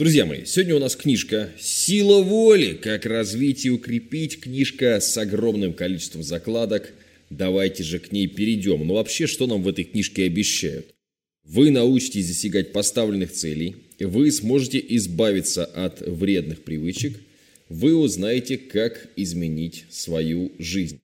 Друзья мои, сегодня у нас книжка «Сила воли. Как развить и укрепить». Книжка с огромным количеством закладок. Давайте же к ней перейдем. Но вообще, что нам в этой книжке обещают? Вы научитесь достигать поставленных целей. Вы сможете избавиться от вредных привычек. Вы узнаете, как изменить свою жизнь.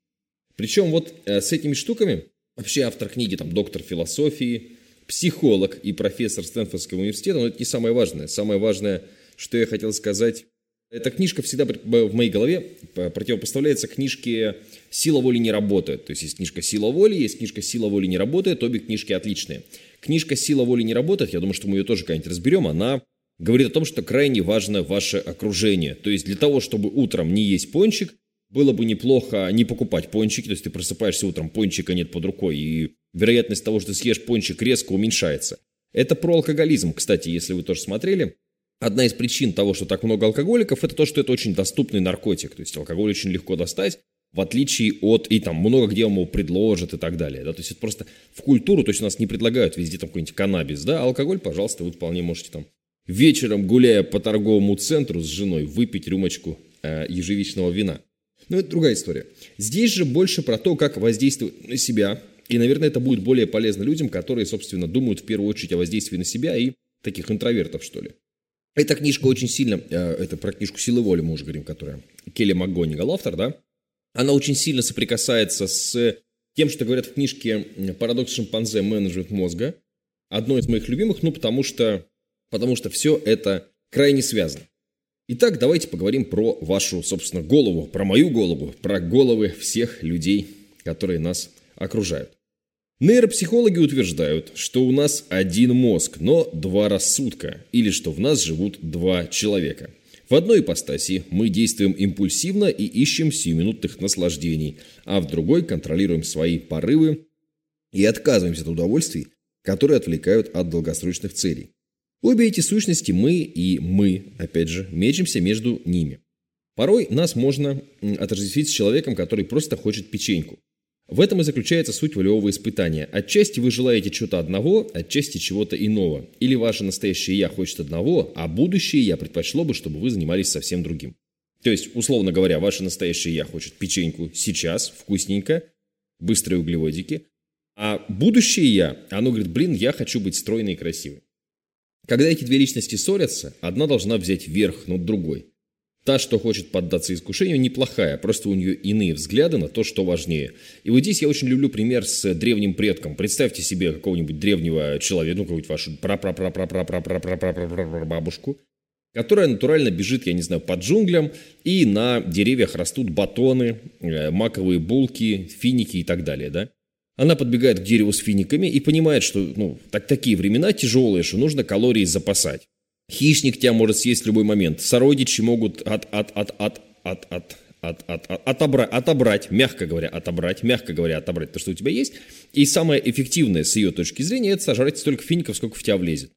Причем вот э, с этими штуками вообще автор книги, там, доктор философии, психолог и профессор Стэнфордского университета, но это не самое важное. Самое важное, что я хотел сказать, эта книжка всегда в моей голове противопоставляется книжке «Сила воли не работает». То есть есть книжка «Сила воли», есть книжка «Сила воли не работает», обе книжки отличные. Книжка «Сила воли не работает», я думаю, что мы ее тоже когда-нибудь разберем, она говорит о том, что крайне важно ваше окружение. То есть для того, чтобы утром не есть пончик, было бы неплохо не покупать пончики, то есть ты просыпаешься утром, пончика нет под рукой, и вероятность того, что съешь пончик, резко уменьшается. Это про алкоголизм, кстати, если вы тоже смотрели. Одна из причин того, что так много алкоголиков, это то, что это очень доступный наркотик. То есть алкоголь очень легко достать, в отличие от, и там много где его предложат и так далее. Да? То есть это просто в культуру, то есть у нас не предлагают везде там какой-нибудь каннабис, да, алкоголь, пожалуйста, вы вполне можете там вечером, гуляя по торговому центру с женой, выпить рюмочку э, ежевичного вина. Но это другая история. Здесь же больше про то, как воздействовать на себя, и, наверное, это будет более полезно людям, которые, собственно, думают в первую очередь о воздействии на себя и таких интровертов, что ли. Эта книжка очень сильно, э, это про книжку «Силы воли» мы уже говорим, которая Келли МакГонигал автор, да, она очень сильно соприкасается с тем, что говорят в книжке «Парадокс шимпанзе. Менеджмент мозга». Одно из моих любимых, ну, потому что, потому что все это крайне связано. Итак, давайте поговорим про вашу, собственно, голову, про мою голову, про головы всех людей, которые нас окружают. Нейропсихологи утверждают, что у нас один мозг, но два рассудка, или что в нас живут два человека. В одной ипостаси мы действуем импульсивно и ищем сиюминутных наслаждений, а в другой контролируем свои порывы и отказываемся от удовольствий, которые отвлекают от долгосрочных целей. Обе эти сущности мы и мы, опять же, мечемся между ними. Порой нас можно отождествить с человеком, который просто хочет печеньку. В этом и заключается суть волевого испытания. Отчасти вы желаете чего-то одного, отчасти чего-то иного. Или ваше настоящее «я» хочет одного, а будущее «я» предпочло бы, чтобы вы занимались совсем другим. То есть, условно говоря, ваше настоящее «я» хочет печеньку сейчас, вкусненько, быстрые углеводики, а будущее «я», оно говорит, блин, я хочу быть стройной и красивой. Когда эти две личности ссорятся, одна должна взять верх над другой. Та, что хочет поддаться искушению, неплохая, просто у нее иные взгляды на то, что важнее. И вот здесь я очень люблю пример с древним предком. Представьте себе какого-нибудь древнего человека, ну, какую-нибудь вашу бабушку, которая натурально бежит, я не знаю, под джунглям, и на деревьях растут батоны, маковые булки, финики и так далее, да? Она подбегает к дереву с финиками и понимает, что ну, так, такие времена тяжелые, что нужно калории запасать. Хищник тебя может съесть в любой момент. Сородичи могут от, от, от, от, от, от, от, от, от, отобрать, отобрать, мягко говоря, отобрать, мягко говоря, отобрать то, что у тебя есть. И самое эффективное с ее точки зрения, это сожрать столько фиников, сколько в тебя влезет.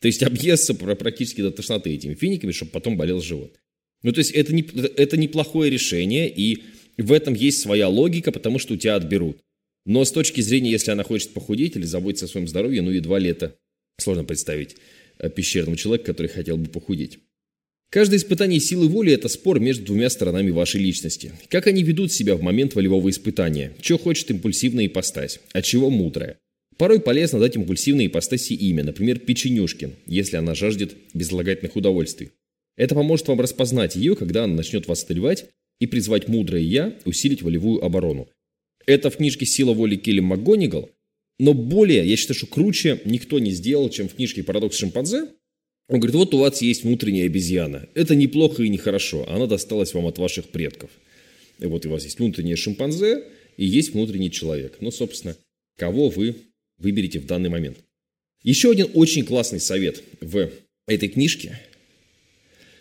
То есть объесться практически до тошноты этими финиками, чтобы потом болел живот. Ну, то есть это, не, это неплохое решение, и в этом есть своя логика, потому что у тебя отберут. Но с точки зрения, если она хочет похудеть или заботиться о своем здоровье, ну, едва ли это сложно представить э, пещерному человеку, который хотел бы похудеть. Каждое испытание силы воли – это спор между двумя сторонами вашей личности. Как они ведут себя в момент волевого испытания? Что хочет импульсивная ипостась? А чего мудрая? Порой полезно дать импульсивной ипостаси имя, например, печенюшкин, если она жаждет безлагательных удовольствий. Это поможет вам распознать ее, когда она начнет вас одолевать, и призвать мудрое «я» усилить волевую оборону. Это в книжке «Сила воли» Келли МакГонигал. Но более, я считаю, что круче никто не сделал, чем в книжке «Парадокс шимпанзе». Он говорит, вот у вас есть внутренняя обезьяна. Это неплохо и нехорошо. Она досталась вам от ваших предков. И вот у вас есть внутреннее шимпанзе и есть внутренний человек. Ну, собственно, кого вы выберете в данный момент. Еще один очень классный совет в этой книжке.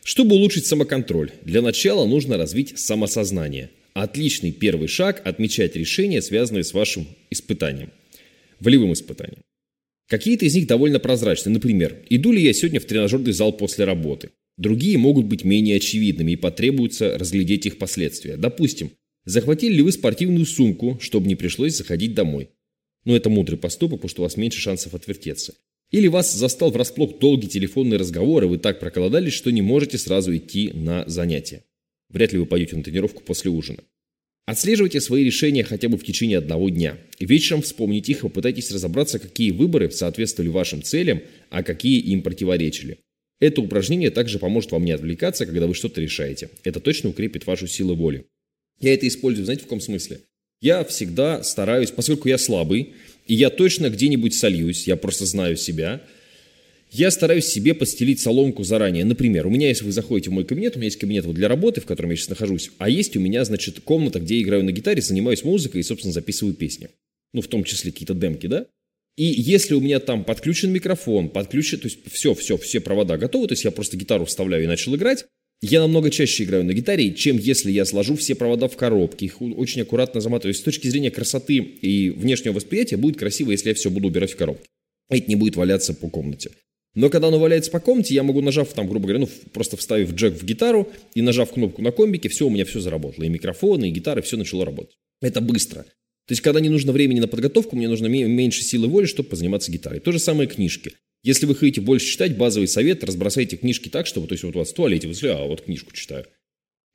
Чтобы улучшить самоконтроль, для начала нужно развить самосознание – Отличный первый шаг – отмечать решения, связанные с вашим испытанием, волевым испытанием. Какие-то из них довольно прозрачны. Например, иду ли я сегодня в тренажерный зал после работы? Другие могут быть менее очевидными и потребуется разглядеть их последствия. Допустим, захватили ли вы спортивную сумку, чтобы не пришлось заходить домой? Но это мудрый поступок, потому что у вас меньше шансов отвертеться. Или вас застал врасплох долгий телефонный разговор, и вы так проколодались, что не можете сразу идти на занятия. Вряд ли вы пойдете на тренировку после ужина. Отслеживайте свои решения хотя бы в течение одного дня. Вечером вспомните их и попытайтесь разобраться, какие выборы соответствовали вашим целям, а какие им противоречили. Это упражнение также поможет вам не отвлекаться, когда вы что-то решаете. Это точно укрепит вашу силу воли. Я это использую, знаете, в каком смысле? Я всегда стараюсь, поскольку я слабый, и я точно где-нибудь сольюсь, я просто знаю себя, я стараюсь себе постелить соломку заранее. Например, у меня, если вы заходите в мой кабинет, у меня есть кабинет вот для работы, в котором я сейчас нахожусь, а есть у меня, значит, комната, где я играю на гитаре, занимаюсь музыкой и, собственно, записываю песни. Ну, в том числе какие-то демки, да? И если у меня там подключен микрофон, подключен, то есть все, все, все провода готовы, то есть я просто гитару вставляю и начал играть, я намного чаще играю на гитаре, чем если я сложу все провода в коробке, их очень аккуратно заматываю. С точки зрения красоты и внешнего восприятия будет красиво, если я все буду убирать в коробке. Это не будет валяться по комнате. Но когда оно валяется по комнате, я могу, нажав там, грубо говоря, ну, просто вставив джек в гитару и нажав кнопку на комбике, все, у меня все заработало. И микрофоны, и гитары, все начало работать. Это быстро. То есть, когда не нужно времени на подготовку, мне нужно меньше силы воли, чтобы позаниматься гитарой. То же самое книжки. Если вы хотите больше читать, базовый совет, разбросайте книжки так, чтобы, то есть вот у вас в туалете, вы а вот книжку читаю.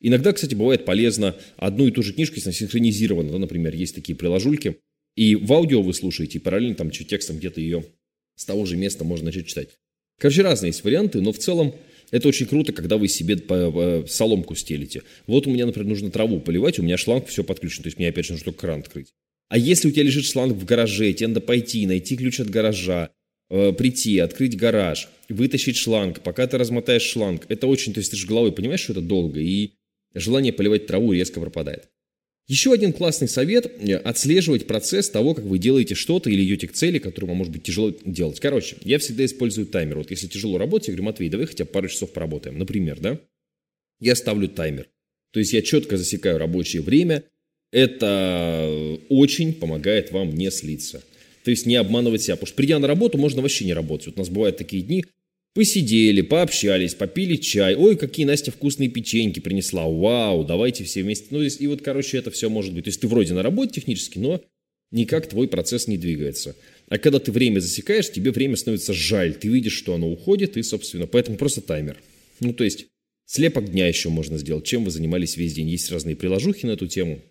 Иногда, кстати, бывает полезно одну и ту же книжку, если она синхронизирована, да, например, есть такие приложульки, и в аудио вы слушаете, и параллельно там текстом где-то ее с того же места можно начать читать. Короче, разные есть варианты, но в целом это очень круто, когда вы себе соломку стелите. Вот у меня, например, нужно траву поливать, у меня шланг все подключен, то есть мне опять же нужно только кран открыть. А если у тебя лежит шланг в гараже, тебе надо пойти, найти ключ от гаража, Э, прийти, открыть гараж, вытащить шланг, пока ты размотаешь шланг. Это очень, то есть ты же головой понимаешь, что это долго, и желание поливать траву резко пропадает. Еще один классный совет – отслеживать процесс того, как вы делаете что-то или идете к цели, которую вам может быть тяжело делать. Короче, я всегда использую таймер. Вот если тяжело работать, я говорю, Матвей, давай хотя бы пару часов поработаем. Например, да? Я ставлю таймер. То есть я четко засекаю рабочее время. Это очень помогает вам не слиться. То есть не обманывать себя. Потому что придя на работу, можно вообще не работать. Вот у нас бывают такие дни, посидели, пообщались, попили чай. Ой, какие Настя вкусные печеньки принесла. Вау, давайте все вместе. Ну, и вот, короче, это все может быть. То есть ты вроде на работе технически, но никак твой процесс не двигается. А когда ты время засекаешь, тебе время становится жаль. Ты видишь, что оно уходит, и, собственно, поэтому просто таймер. Ну, то есть, слепок дня еще можно сделать. Чем вы занимались весь день? Есть разные приложухи на эту тему.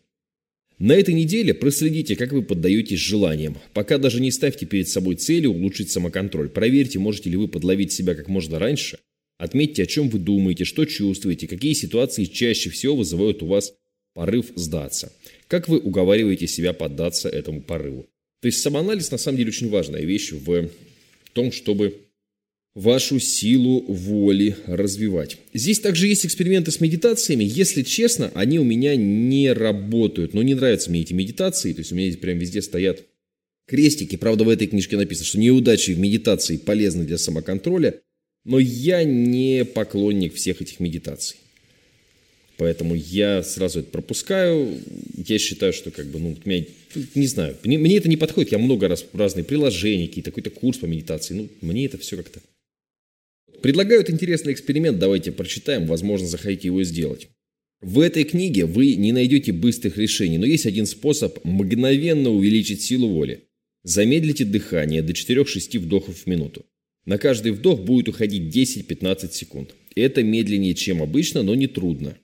На этой неделе проследите, как вы поддаетесь желаниям. Пока даже не ставьте перед собой целью улучшить самоконтроль. Проверьте, можете ли вы подловить себя как можно раньше. Отметьте, о чем вы думаете, что чувствуете, какие ситуации чаще всего вызывают у вас порыв сдаться. Как вы уговариваете себя поддаться этому порыву. То есть самоанализ на самом деле очень важная вещь в том, чтобы вашу силу воли развивать. Здесь также есть эксперименты с медитациями. Если честно, они у меня не работают. Но не нравятся мне эти медитации. То есть у меня здесь прям везде стоят крестики. Правда, в этой книжке написано, что неудачи в медитации полезны для самоконтроля. Но я не поклонник всех этих медитаций. Поэтому я сразу это пропускаю. Я считаю, что как бы, ну, меня, не знаю, мне, мне это не подходит. Я много раз разные приложения, какие-то, какой-то курс по медитации. Ну, мне это все как-то Предлагают интересный эксперимент, давайте прочитаем, возможно, захотите его сделать. В этой книге вы не найдете быстрых решений, но есть один способ мгновенно увеличить силу воли. Замедлите дыхание до 4-6 вдохов в минуту. На каждый вдох будет уходить 10-15 секунд. Это медленнее, чем обычно, но не трудно.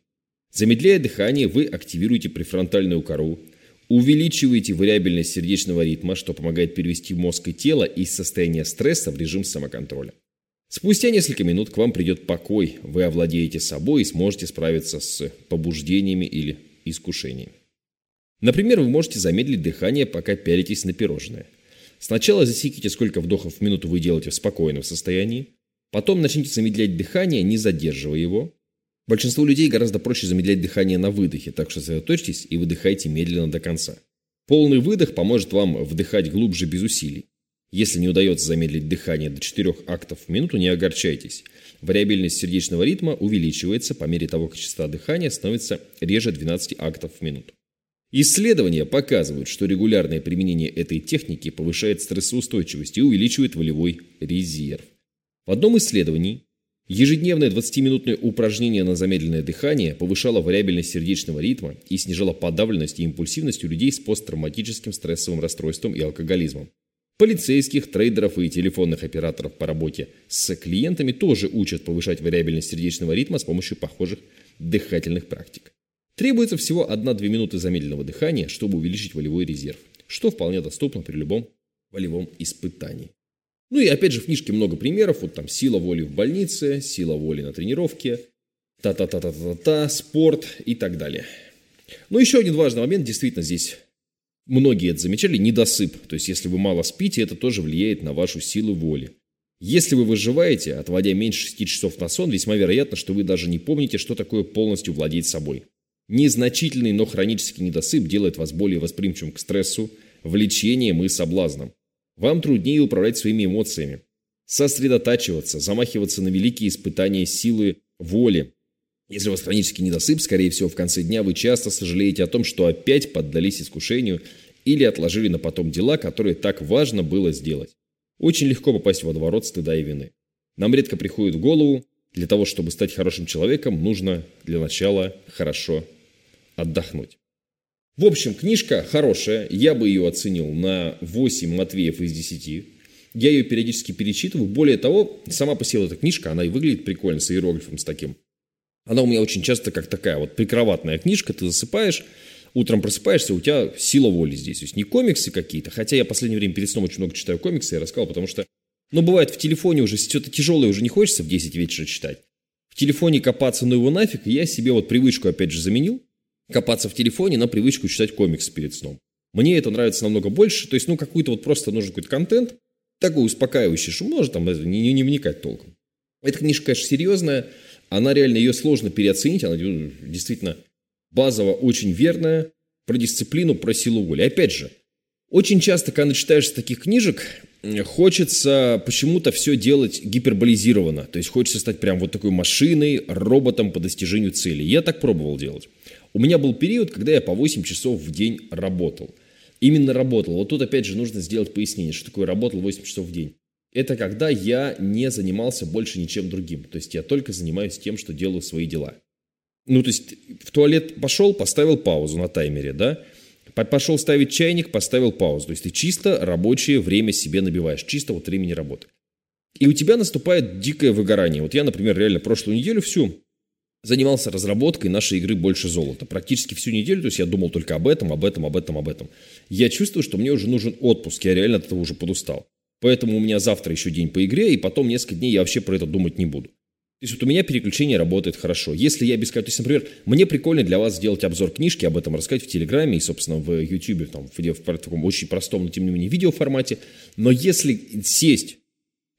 Замедляя дыхание, вы активируете префронтальную кору, увеличиваете вариабельность сердечного ритма, что помогает перевести мозг и тело из состояния стресса в режим самоконтроля. Спустя несколько минут к вам придет покой, вы овладеете собой и сможете справиться с побуждениями или искушениями. Например, вы можете замедлить дыхание, пока пялитесь на пирожное. Сначала засеките, сколько вдохов в минуту вы делаете в спокойном состоянии. Потом начните замедлять дыхание, не задерживая его. Большинству людей гораздо проще замедлять дыхание на выдохе, так что сосредоточьтесь и выдыхайте медленно до конца. Полный выдох поможет вам вдыхать глубже без усилий. Если не удается замедлить дыхание до 4 актов в минуту, не огорчайтесь. Вариабельность сердечного ритма увеличивается по мере того, как частота дыхания становится реже 12 актов в минуту. Исследования показывают, что регулярное применение этой техники повышает стрессоустойчивость и увеличивает волевой резерв. В одном исследовании ежедневное 20-минутное упражнение на замедленное дыхание повышало вариабельность сердечного ритма и снижало подавленность и импульсивность у людей с посттравматическим стрессовым расстройством и алкоголизмом. Полицейских, трейдеров и телефонных операторов по работе с клиентами тоже учат повышать вариабельность сердечного ритма с помощью похожих дыхательных практик. Требуется всего 1-2 минуты замедленного дыхания, чтобы увеличить волевой резерв, что вполне доступно при любом волевом испытании. Ну и опять же в книжке много примеров, вот там сила воли в больнице, сила воли на тренировке, та-та-та-та-та-та, спорт и так далее. Но еще один важный момент, действительно здесь многие это замечали, недосып. То есть, если вы мало спите, это тоже влияет на вашу силу воли. Если вы выживаете, отводя меньше 6 часов на сон, весьма вероятно, что вы даже не помните, что такое полностью владеть собой. Незначительный, но хронический недосып делает вас более восприимчивым к стрессу, влечениям и соблазнам. Вам труднее управлять своими эмоциями, сосредотачиваться, замахиваться на великие испытания силы воли. Если у вас хронический недосып, скорее всего, в конце дня вы часто сожалеете о том, что опять поддались искушению или отложили на потом дела, которые так важно было сделать. Очень легко попасть в водоворот стыда и вины. Нам редко приходит в голову, для того, чтобы стать хорошим человеком, нужно для начала хорошо отдохнуть. В общем, книжка хорошая, я бы ее оценил на 8 Матвеев из 10. Я ее периодически перечитываю. Более того, сама по себе эта книжка, она и выглядит прикольно, с иероглифом, с таким. Она у меня очень часто как такая вот прикроватная книжка, ты засыпаешь, утром просыпаешься, у тебя сила воли здесь. То есть не комиксы какие-то, хотя я в последнее время перед сном очень много читаю комиксы, я рассказал, потому что, ну, бывает в телефоне уже что-то тяжелое уже не хочется в 10 вечера читать. В телефоне копаться, ну его нафиг, я себе вот привычку опять же заменил, копаться в телефоне на привычку читать комиксы перед сном. Мне это нравится намного больше, то есть, ну, какой-то вот просто нужен какой-то контент, такой успокаивающий, что можно там не, не вникать толком. Эта книжка, конечно, серьезная, она реально, ее сложно переоценить, она действительно базово очень верная, про дисциплину, про силу воли. Опять же, очень часто, когда читаешь таких книжек, хочется почему-то все делать гиперболизированно. То есть хочется стать прям вот такой машиной, роботом по достижению цели. Я так пробовал делать. У меня был период, когда я по 8 часов в день работал. Именно работал. Вот тут опять же нужно сделать пояснение, что такое работал 8 часов в день. Это когда я не занимался больше ничем другим. То есть я только занимаюсь тем, что делаю свои дела. Ну, то есть в туалет пошел, поставил паузу на таймере, да? Пошел ставить чайник, поставил паузу. То есть ты чисто рабочее время себе набиваешь, чисто вот времени работы. И у тебя наступает дикое выгорание. Вот я, например, реально прошлую неделю всю занимался разработкой нашей игры «Больше золота». Практически всю неделю, то есть я думал только об этом, об этом, об этом, об этом. Я чувствую, что мне уже нужен отпуск, я реально от этого уже подустал. Поэтому у меня завтра еще день по игре, и потом несколько дней я вообще про это думать не буду. То есть вот у меня переключение работает хорошо. Если я без... То есть, например, мне прикольно для вас сделать обзор книжки, об этом рассказать в Телеграме и, собственно, в Ютубе, там, в, в, в таком очень простом, но тем не менее, видеоформате. Но если сесть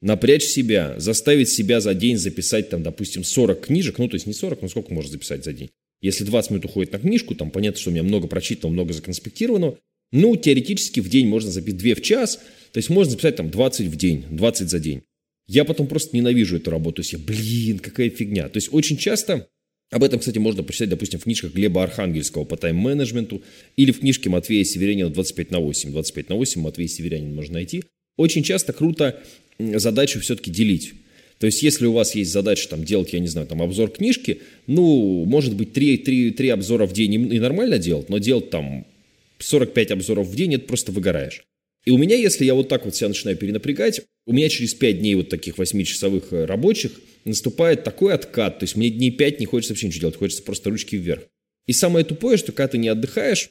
напрячь себя, заставить себя за день записать, там, допустим, 40 книжек, ну, то есть не 40, но сколько можно записать за день? Если 20 минут уходит на книжку, там понятно, что у меня много прочитанного, много законспектированного, ну, теоретически в день можно записать 2 в час, то есть можно записать там 20 в день, 20 за день. Я потом просто ненавижу эту работу, то есть я, блин, какая фигня. То есть очень часто об этом, кстати, можно прочитать, допустим, в книжках Глеба Архангельского по тайм-менеджменту или в книжке Матвея Северянина 25 на 8. 25 на 8 Матвей Северянин можно найти. Очень часто круто задачу все-таки делить. То есть, если у вас есть задача там, делать, я не знаю, там, обзор книжки, ну, может быть, 3, 3, 3 обзора в день и нормально делать, но делать там 45 обзоров в день, это просто выгораешь. И у меня, если я вот так вот себя начинаю перенапрягать, у меня через 5 дней вот таких 8-часовых э, рабочих наступает такой откат, то есть мне дней 5 не хочется вообще ничего делать, хочется просто ручки вверх. И самое тупое, что когда ты не отдыхаешь,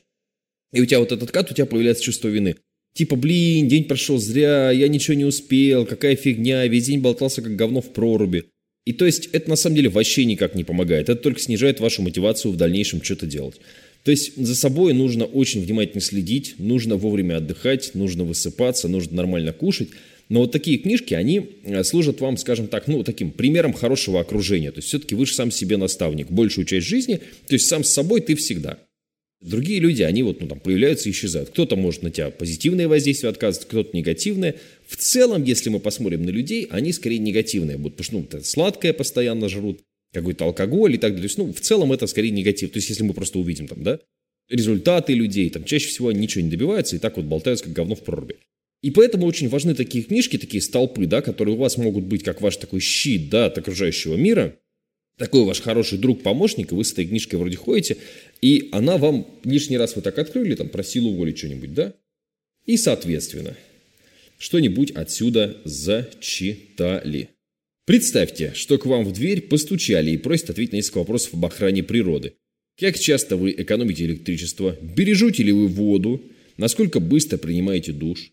и у тебя вот этот откат, у тебя появляется чувство вины. Типа, блин, день прошел зря, я ничего не успел, какая фигня, весь день болтался как говно в проруби. И то есть это на самом деле вообще никак не помогает, это только снижает вашу мотивацию в дальнейшем что-то делать. То есть за собой нужно очень внимательно следить, нужно вовремя отдыхать, нужно высыпаться, нужно нормально кушать. Но вот такие книжки, они э, служат вам, скажем так, ну, таким примером хорошего окружения. То есть все-таки вы же сам себе наставник большую часть жизни, то есть сам с собой ты всегда. Другие люди, они вот, ну, там, появляются и исчезают. Кто-то может на тебя позитивное воздействие отказывать, кто-то негативное. В целом, если мы посмотрим на людей, они скорее негативные будут, потому что, ну, сладкое постоянно жрут, какой-то алкоголь и так далее. То есть, ну, в целом это скорее негатив. То есть, если мы просто увидим там, да, результаты людей, там, чаще всего они ничего не добиваются и так вот болтаются, как говно в проруби. И поэтому очень важны такие книжки, такие столпы, да, которые у вас могут быть как ваш такой щит, да, от окружающего мира – такой ваш хороший друг, помощник, и вы с этой книжкой вроде ходите, и она вам лишний раз вы так открыли, там, про силу воли что-нибудь, да? И, соответственно, что-нибудь отсюда зачитали. Представьте, что к вам в дверь постучали и просят ответить на несколько вопросов об охране природы. Как часто вы экономите электричество? Бережете ли вы воду? Насколько быстро принимаете душ?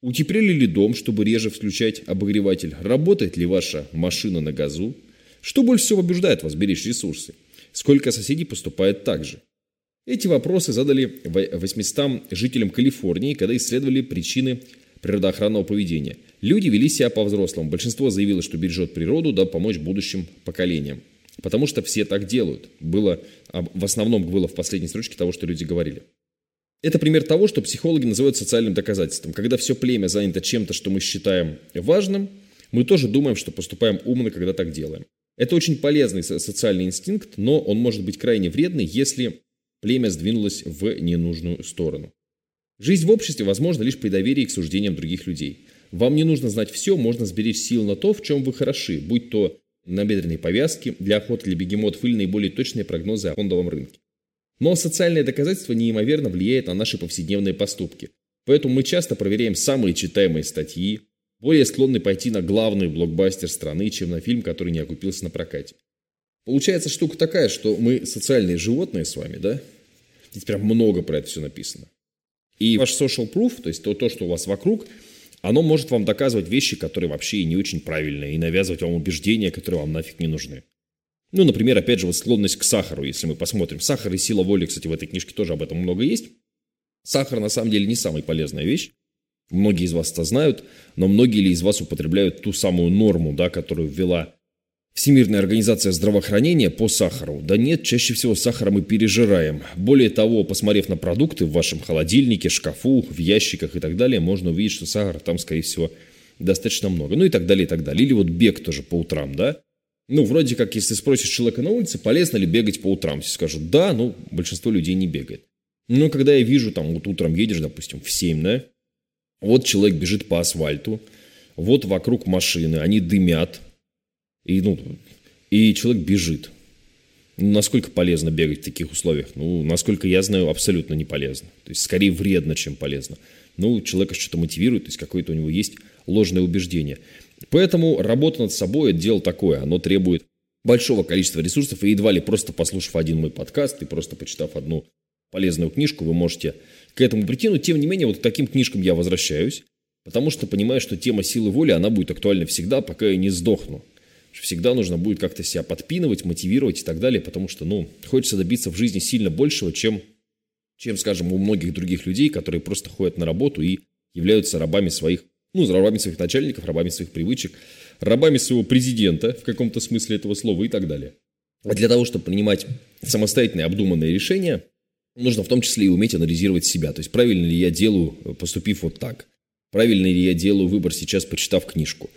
Утеплили ли дом, чтобы реже включать обогреватель? Работает ли ваша машина на газу? Что больше всего побеждает вас беречь ресурсы? Сколько соседей поступает так же? Эти вопросы задали 800 жителям Калифорнии, когда исследовали причины природоохранного поведения. Люди вели себя по-взрослому. Большинство заявило, что бережет природу, да помочь будущим поколениям. Потому что все так делают. Было, в основном было в последней строчке того, что люди говорили. Это пример того, что психологи называют социальным доказательством. Когда все племя занято чем-то, что мы считаем важным, мы тоже думаем, что поступаем умно, когда так делаем. Это очень полезный социальный инстинкт, но он может быть крайне вредный, если племя сдвинулось в ненужную сторону. Жизнь в обществе возможна лишь при доверии к суждениям других людей. Вам не нужно знать все, можно сберечь сил на то, в чем вы хороши, будь то набедренные повязки для охоты для бегемотов или наиболее точные прогнозы о фондовом рынке. Но социальное доказательство неимоверно влияет на наши повседневные поступки. Поэтому мы часто проверяем самые читаемые статьи, более склонны пойти на главный блокбастер страны, чем на фильм, который не окупился на прокате. Получается штука такая, что мы социальные животные с вами, да? Здесь прям много про это все написано. И ваш social proof, то есть то, то, что у вас вокруг, оно может вам доказывать вещи, которые вообще и не очень правильные, и навязывать вам убеждения, которые вам нафиг не нужны. Ну, например, опять же, вот склонность к сахару, если мы посмотрим. Сахар и сила воли, кстати, в этой книжке тоже об этом много есть. Сахар на самом деле не самая полезная вещь. Многие из вас это знают, но многие ли из вас употребляют ту самую норму, да, которую ввела Всемирная организация здравоохранения по сахару. Да нет, чаще всего сахар мы пережираем. Более того, посмотрев на продукты в вашем холодильнике, шкафу, в ящиках и так далее, можно увидеть, что сахара там, скорее всего, достаточно много. Ну и так далее, и так далее. Или вот бег тоже по утрам, да? Ну, вроде как, если спросишь человека на улице, полезно ли бегать по утрам, все скажут, да, ну, большинство людей не бегает. Но когда я вижу, там, вот утром едешь, допустим, в 7, да, вот человек бежит по асфальту, вот вокруг машины, они дымят, и, ну, и человек бежит. Ну, насколько полезно бегать в таких условиях? Ну, насколько я знаю, абсолютно не полезно. То есть, скорее вредно, чем полезно. Ну, человека что-то мотивирует, то есть, какое-то у него есть ложное убеждение. Поэтому работа над собой – это дело такое. Оно требует большого количества ресурсов, и едва ли просто послушав один мой подкаст и просто почитав одну полезную книжку, вы можете к этому прийти. Но, тем не менее, вот к таким книжкам я возвращаюсь, потому что понимаю, что тема силы воли, она будет актуальна всегда, пока я не сдохну. Всегда нужно будет как-то себя подпинывать, мотивировать и так далее, потому что, ну, хочется добиться в жизни сильно большего, чем, чем, скажем, у многих других людей, которые просто ходят на работу и являются рабами своих ну, рабами своих начальников, рабами своих привычек, рабами своего президента в каком-то смысле этого слова и так далее. А для того, чтобы принимать самостоятельные обдуманные решения, нужно в том числе и уметь анализировать себя. То есть, правильно ли я делаю, поступив вот так? Правильно ли я делаю выбор сейчас, почитав книжку?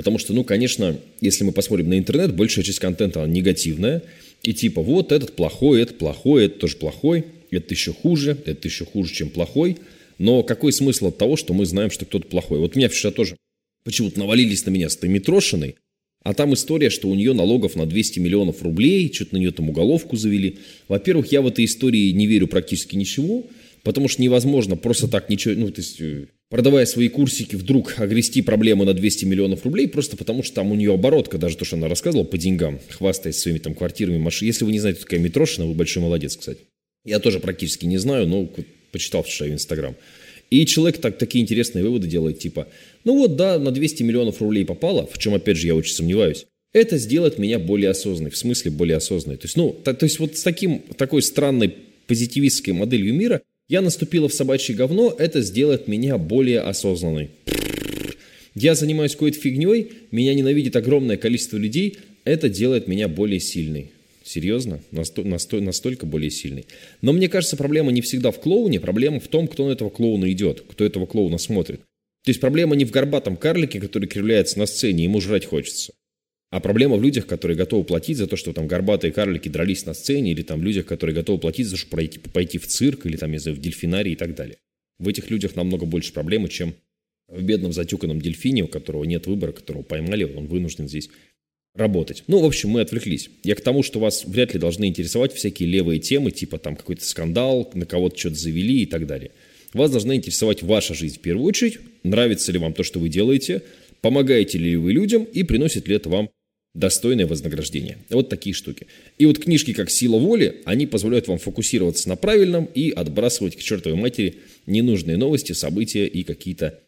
Потому что, ну, конечно, если мы посмотрим на интернет, большая часть контента она негативная. И типа, вот этот плохой, это плохой, это тоже плохой, это еще хуже, это еще хуже, чем плохой – но какой смысл от того, что мы знаем, что кто-то плохой? Вот меня вчера тоже почему-то навалились на меня с той Митрошиной, а там история, что у нее налогов на 200 миллионов рублей, что-то на нее там уголовку завели. Во-первых, я в этой истории не верю практически ничего, потому что невозможно просто так ничего, ну, то есть, э, продавая свои курсики, вдруг огрести проблему на 200 миллионов рублей, просто потому что там у нее оборотка, даже то, что она рассказывала по деньгам, хвастаясь своими там квартирами, машинами. Если вы не знаете, такая Митрошина, вы большой молодец, кстати. Я тоже практически не знаю, но почитал вчера в Инстаграм. И человек так, такие интересные выводы делает, типа, ну вот да, на 200 миллионов рублей попало, в чем, опять же, я очень сомневаюсь. Это сделает меня более осознанной, в смысле более осознанной. То есть, ну, то, то есть вот с таким, такой странной позитивистской моделью мира я наступила в собачье говно, это сделает меня более осознанной. Я занимаюсь какой-то фигней, меня ненавидит огромное количество людей, это делает меня более сильной. Серьезно? Насто, насто, настолько более сильный. Но мне кажется, проблема не всегда в клоуне, проблема в том, кто на этого клоуна идет, кто этого клоуна смотрит. То есть проблема не в горбатом карлике, который кривляется на сцене, ему жрать хочется. А проблема в людях, которые готовы платить за то, что там горбатые карлики дрались на сцене, или там людях, которые готовы платить за то, чтобы пойти, пойти в цирк, или там, я знаю, в дельфинарий и так далее. В этих людях намного больше проблемы, чем в бедном затюканном дельфине, у которого нет выбора, которого поймали, он вынужден здесь работать. Ну, в общем, мы отвлеклись. Я к тому, что вас вряд ли должны интересовать всякие левые темы, типа там какой-то скандал, на кого-то что-то завели и так далее. Вас должна интересовать ваша жизнь в первую очередь, нравится ли вам то, что вы делаете, помогаете ли вы людям и приносит ли это вам достойное вознаграждение. Вот такие штуки. И вот книжки как «Сила воли», они позволяют вам фокусироваться на правильном и отбрасывать к чертовой матери ненужные новости, события и какие-то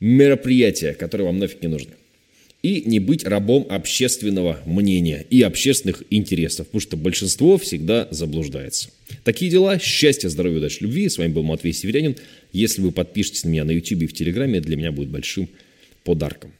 мероприятия, которые вам нафиг не нужны. И не быть рабом общественного мнения и общественных интересов, потому что большинство всегда заблуждается. Такие дела. Счастья, здоровья, удачи, любви. С вами был Матвей Северянин. Если вы подпишетесь на меня на YouTube и в Телеграме, для меня будет большим подарком.